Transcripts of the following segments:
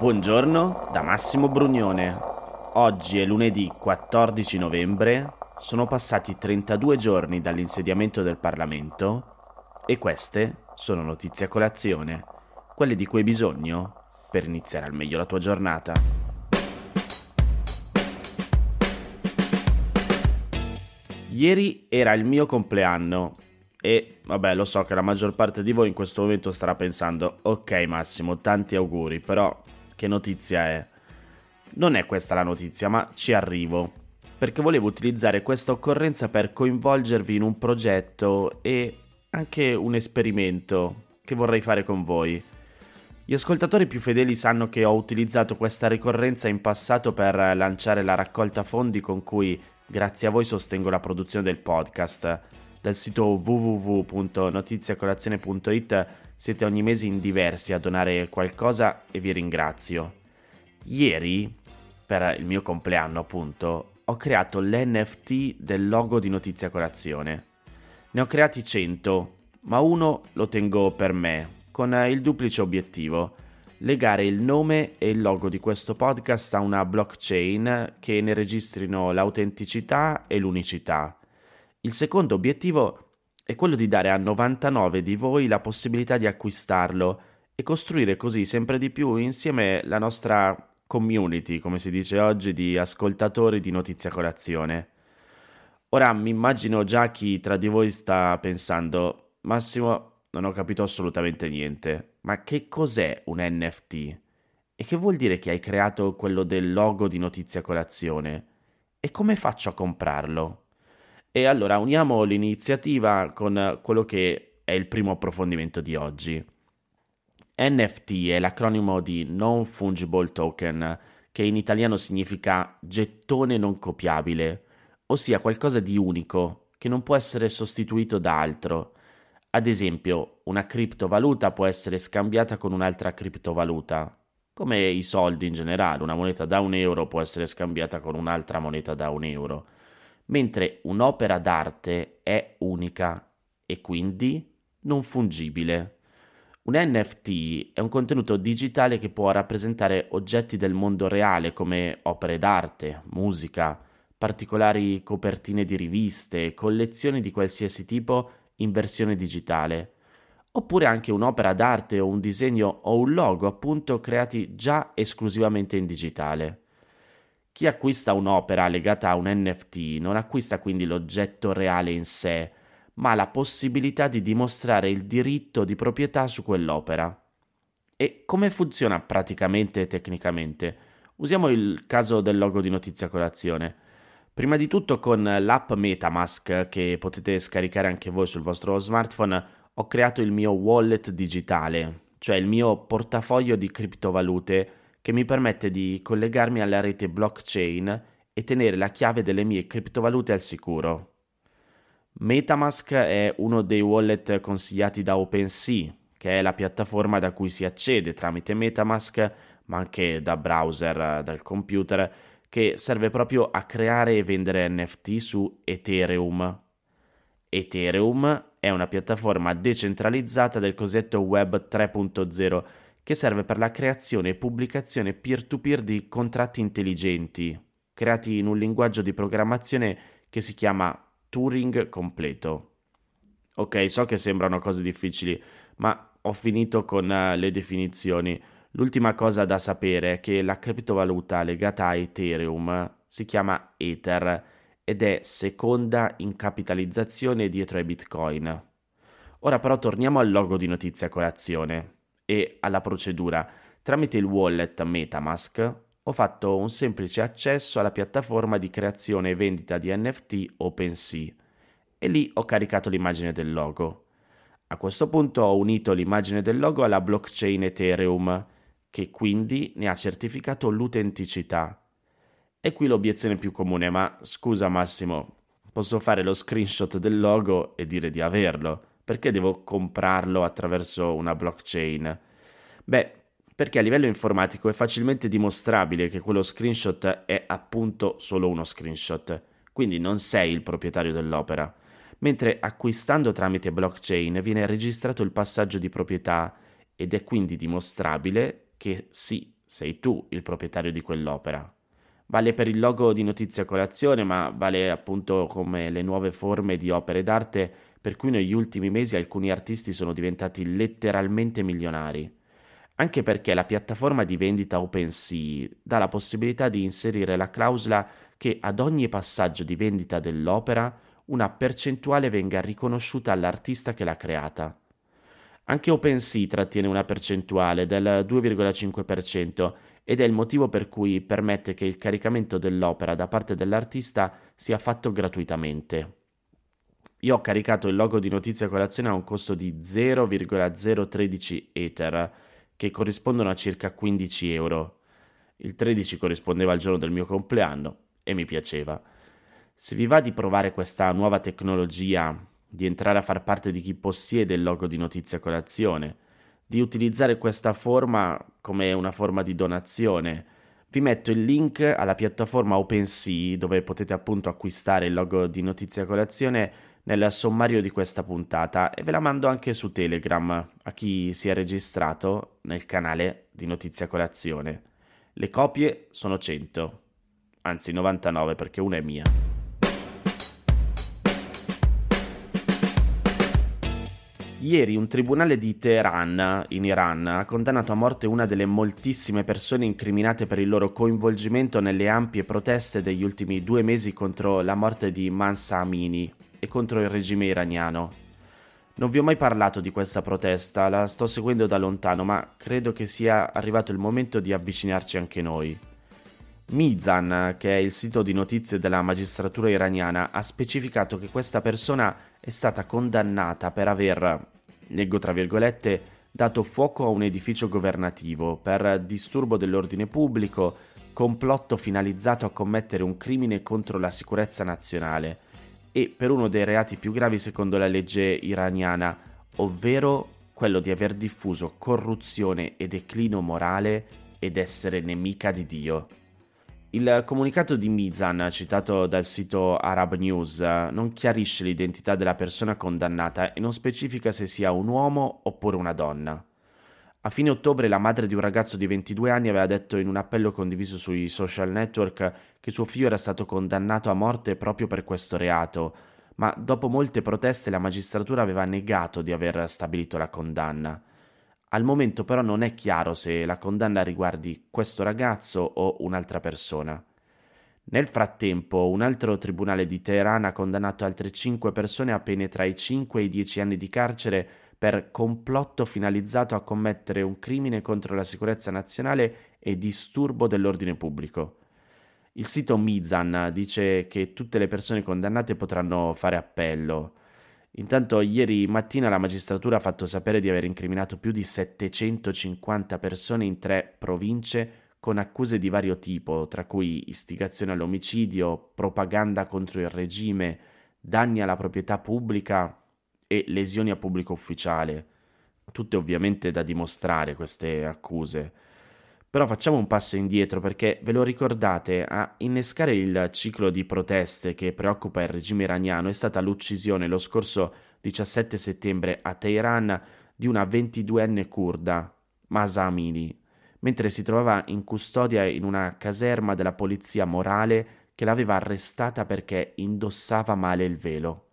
Buongiorno da Massimo Brugnone. Oggi è lunedì 14 novembre, sono passati 32 giorni dall'insediamento del Parlamento e queste sono notizie a colazione, quelle di cui hai bisogno per iniziare al meglio la tua giornata. Ieri era il mio compleanno e vabbè lo so che la maggior parte di voi in questo momento starà pensando ok Massimo, tanti auguri, però che notizia è? Non è questa la notizia, ma ci arrivo, perché volevo utilizzare questa occorrenza per coinvolgervi in un progetto e anche un esperimento che vorrei fare con voi. Gli ascoltatori più fedeli sanno che ho utilizzato questa ricorrenza in passato per lanciare la raccolta fondi con cui, grazie a voi, sostengo la produzione del podcast. Dal sito www.notiziacolazione.it siete ogni mese in diversi a donare qualcosa e vi ringrazio. Ieri, per il mio compleanno appunto, ho creato l'NFT del logo di Notizia Colazione. Ne ho creati 100, ma uno lo tengo per me, con il duplice obiettivo legare il nome e il logo di questo podcast a una blockchain che ne registrino l'autenticità e l'unicità. Il secondo obiettivo è quello di dare a 99 di voi la possibilità di acquistarlo e costruire così sempre di più insieme la nostra community, come si dice oggi, di ascoltatori di Notizia Colazione. Ora mi immagino già chi tra di voi sta pensando, Massimo, non ho capito assolutamente niente, ma che cos'è un NFT? E che vuol dire che hai creato quello del logo di Notizia Colazione? E come faccio a comprarlo? E allora uniamo l'iniziativa con quello che è il primo approfondimento di oggi. NFT è l'acronimo di Non Fungible Token, che in italiano significa gettone non copiabile, ossia qualcosa di unico che non può essere sostituito da altro. Ad esempio, una criptovaluta può essere scambiata con un'altra criptovaluta, come i soldi in generale, una moneta da un euro può essere scambiata con un'altra moneta da un euro mentre un'opera d'arte è unica e quindi non fungibile. Un NFT è un contenuto digitale che può rappresentare oggetti del mondo reale come opere d'arte, musica, particolari copertine di riviste, collezioni di qualsiasi tipo in versione digitale, oppure anche un'opera d'arte o un disegno o un logo appunto creati già esclusivamente in digitale. Chi acquista un'opera legata a un NFT non acquista quindi l'oggetto reale in sé, ma la possibilità di dimostrare il diritto di proprietà su quell'opera. E come funziona praticamente e tecnicamente? Usiamo il caso del logo di notizia colazione. Prima di tutto con l'app Metamask che potete scaricare anche voi sul vostro smartphone ho creato il mio wallet digitale, cioè il mio portafoglio di criptovalute che mi permette di collegarmi alla rete blockchain e tenere la chiave delle mie criptovalute al sicuro. Metamask è uno dei wallet consigliati da OpenSea, che è la piattaforma da cui si accede tramite Metamask, ma anche da browser dal computer, che serve proprio a creare e vendere NFT su Ethereum. Ethereum è una piattaforma decentralizzata del cosiddetto Web 3.0 che serve per la creazione e pubblicazione peer-to-peer di contratti intelligenti, creati in un linguaggio di programmazione che si chiama Turing completo. Ok, so che sembrano cose difficili, ma ho finito con uh, le definizioni. L'ultima cosa da sapere è che la criptovaluta legata a Ethereum si chiama Ether ed è seconda in capitalizzazione dietro ai Bitcoin. Ora però torniamo al logo di notizia colazione e alla procedura. Tramite il wallet Metamask ho fatto un semplice accesso alla piattaforma di creazione e vendita di NFT OpenSea e lì ho caricato l'immagine del logo. A questo punto ho unito l'immagine del logo alla blockchain Ethereum, che quindi ne ha certificato l'autenticità. E qui l'obiezione più comune, ma scusa Massimo, posso fare lo screenshot del logo e dire di averlo? Perché devo comprarlo attraverso una blockchain? Beh, perché a livello informatico è facilmente dimostrabile che quello screenshot è appunto solo uno screenshot, quindi non sei il proprietario dell'opera, mentre acquistando tramite blockchain viene registrato il passaggio di proprietà ed è quindi dimostrabile che sì, sei tu il proprietario di quell'opera. Vale per il logo di Notizia Colazione, ma vale appunto come le nuove forme di opere d'arte per cui negli ultimi mesi alcuni artisti sono diventati letteralmente milionari. Anche perché la piattaforma di vendita OpenSea dà la possibilità di inserire la clausola che ad ogni passaggio di vendita dell'opera una percentuale venga riconosciuta all'artista che l'ha creata. Anche OpenSea trattiene una percentuale del 2,5% ed è il motivo per cui permette che il caricamento dell'opera da parte dell'artista sia fatto gratuitamente. Io ho caricato il logo di Notizia Colazione a un costo di 0,013 Ether, che corrispondono a circa 15 euro. Il 13 corrispondeva al giorno del mio compleanno e mi piaceva. Se vi va di provare questa nuova tecnologia, di entrare a far parte di chi possiede il logo di Notizia Colazione, di utilizzare questa forma come una forma di donazione. Vi metto il link alla piattaforma OpenSea dove potete appunto acquistare il logo di Notizia Colazione nel sommario di questa puntata e ve la mando anche su Telegram a chi si è registrato nel canale di Notizia Colazione. Le copie sono 100, anzi 99 perché una è mia. Ieri un tribunale di Teheran, in Iran, ha condannato a morte una delle moltissime persone incriminate per il loro coinvolgimento nelle ampie proteste degli ultimi due mesi contro la morte di Mansa Amini e contro il regime iraniano. Non vi ho mai parlato di questa protesta, la sto seguendo da lontano, ma credo che sia arrivato il momento di avvicinarci anche noi. Mizan, che è il sito di notizie della magistratura iraniana, ha specificato che questa persona è stata condannata per aver, leggo tra virgolette, dato fuoco a un edificio governativo per disturbo dell'ordine pubblico, complotto finalizzato a commettere un crimine contro la sicurezza nazionale e per uno dei reati più gravi secondo la legge iraniana, ovvero quello di aver diffuso corruzione e declino morale ed essere nemica di Dio. Il comunicato di Mizan, citato dal sito Arab News, non chiarisce l'identità della persona condannata e non specifica se sia un uomo oppure una donna. A fine ottobre la madre di un ragazzo di 22 anni aveva detto in un appello condiviso sui social network che suo figlio era stato condannato a morte proprio per questo reato, ma dopo molte proteste la magistratura aveva negato di aver stabilito la condanna. Al momento però non è chiaro se la condanna riguardi questo ragazzo o un'altra persona. Nel frattempo, un altro tribunale di Teheran ha condannato altre 5 persone a pene tra i 5 e i 10 anni di carcere per complotto finalizzato a commettere un crimine contro la sicurezza nazionale e disturbo dell'ordine pubblico. Il sito Mizan dice che tutte le persone condannate potranno fare appello. Intanto ieri mattina la magistratura ha fatto sapere di aver incriminato più di 750 persone in tre province con accuse di vario tipo, tra cui istigazione all'omicidio, propaganda contro il regime, danni alla proprietà pubblica e lesioni a pubblico ufficiale. Tutte ovviamente da dimostrare queste accuse. Però facciamo un passo indietro perché ve lo ricordate, a innescare il ciclo di proteste che preoccupa il regime iraniano è stata l'uccisione lo scorso 17 settembre a Teheran di una 22enne kurda, Masa Amini, mentre si trovava in custodia in una caserma della polizia morale che l'aveva arrestata perché indossava male il velo.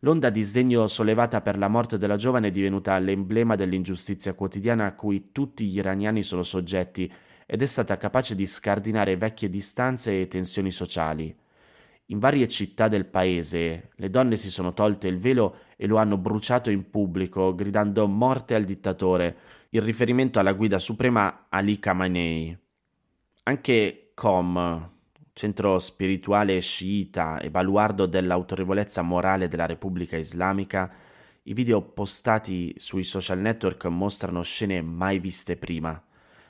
L'onda di sdegno sollevata per la morte della giovane è divenuta l'emblema dell'ingiustizia quotidiana a cui tutti gli iraniani sono soggetti ed è stata capace di scardinare vecchie distanze e tensioni sociali. In varie città del paese le donne si sono tolte il velo e lo hanno bruciato in pubblico, gridando morte al dittatore, in riferimento alla guida suprema Ali Khamenei. Anche Com, centro spirituale sciita e baluardo dell'autorevolezza morale della Repubblica Islamica, i video postati sui social network mostrano scene mai viste prima.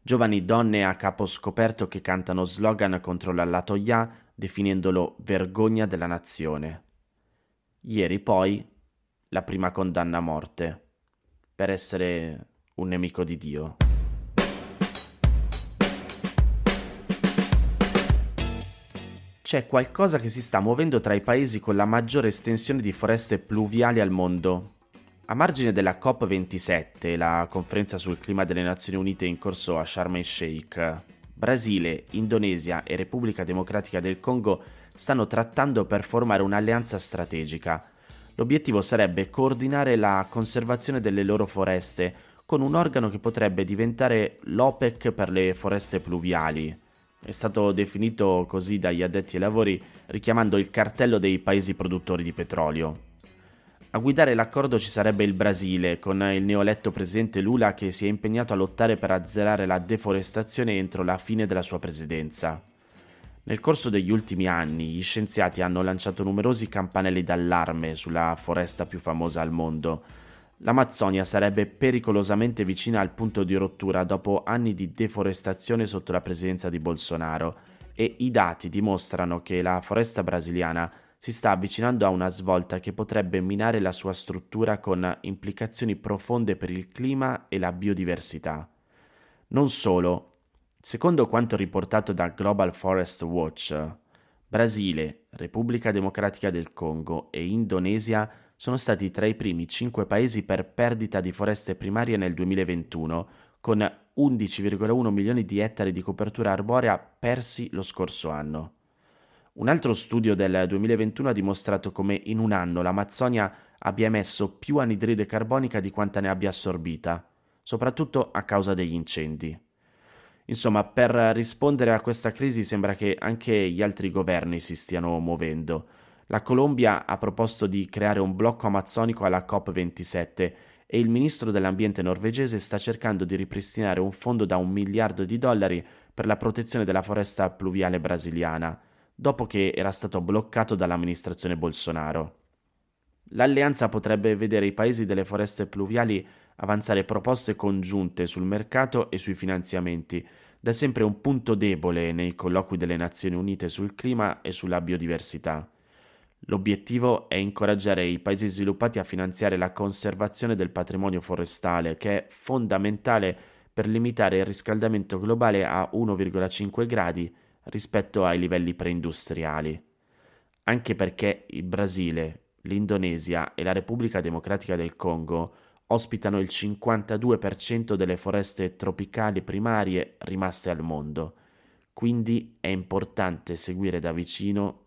Giovani donne a capo scoperto che cantano slogan contro l'Allatoya definendolo vergogna della nazione. Ieri poi la prima condanna a morte per essere un nemico di Dio. C'è qualcosa che si sta muovendo tra i paesi con la maggiore estensione di foreste pluviali al mondo. A margine della COP27, la conferenza sul clima delle Nazioni Unite in corso a Sharm el Sheikh, Brasile, Indonesia e Repubblica Democratica del Congo stanno trattando per formare un'alleanza strategica. L'obiettivo sarebbe coordinare la conservazione delle loro foreste con un organo che potrebbe diventare l'OPEC per le foreste pluviali. È stato definito così dagli addetti ai lavori richiamando il cartello dei paesi produttori di petrolio. A guidare l'accordo ci sarebbe il Brasile, con il neoletto presidente Lula che si è impegnato a lottare per azzerare la deforestazione entro la fine della sua presidenza. Nel corso degli ultimi anni gli scienziati hanno lanciato numerosi campanelli d'allarme sulla foresta più famosa al mondo. L'Amazzonia sarebbe pericolosamente vicina al punto di rottura dopo anni di deforestazione sotto la presidenza di Bolsonaro e i dati dimostrano che la foresta brasiliana si sta avvicinando a una svolta che potrebbe minare la sua struttura con implicazioni profonde per il clima e la biodiversità. Non solo, secondo quanto riportato da Global Forest Watch, Brasile, Repubblica Democratica del Congo e Indonesia sono stati tra i primi cinque paesi per perdita di foreste primarie nel 2021, con 11,1 milioni di ettari di copertura arborea persi lo scorso anno. Un altro studio del 2021 ha dimostrato come in un anno l'Amazzonia abbia emesso più anidride carbonica di quanta ne abbia assorbita, soprattutto a causa degli incendi. Insomma, per rispondere a questa crisi sembra che anche gli altri governi si stiano muovendo. La Colombia ha proposto di creare un blocco amazzonico alla COP27 e il ministro dell'ambiente norvegese sta cercando di ripristinare un fondo da un miliardo di dollari per la protezione della foresta pluviale brasiliana dopo che era stato bloccato dall'amministrazione Bolsonaro. L'alleanza potrebbe vedere i paesi delle foreste pluviali avanzare proposte congiunte sul mercato e sui finanziamenti, da sempre un punto debole nei colloqui delle Nazioni Unite sul clima e sulla biodiversità. L'obiettivo è incoraggiare i paesi sviluppati a finanziare la conservazione del patrimonio forestale, che è fondamentale per limitare il riscaldamento globale a 1,5 gradi rispetto ai livelli preindustriali, anche perché il Brasile, l'Indonesia e la Repubblica Democratica del Congo ospitano il 52% delle foreste tropicali primarie rimaste al mondo, quindi è importante seguire da vicino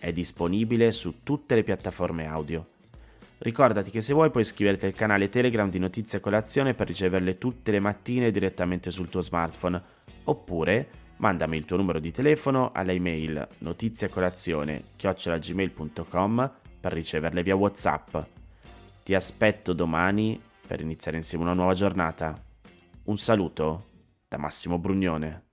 È disponibile su tutte le piattaforme audio. Ricordati che se vuoi puoi iscriverti al canale Telegram di Notizie Colazione per riceverle tutte le mattine direttamente sul tuo smartphone, oppure mandami il tuo numero di telefono all'email notiziacolazione-gmail.com per riceverle via Whatsapp. Ti aspetto domani per iniziare insieme una nuova giornata. Un saluto da Massimo Brugnone.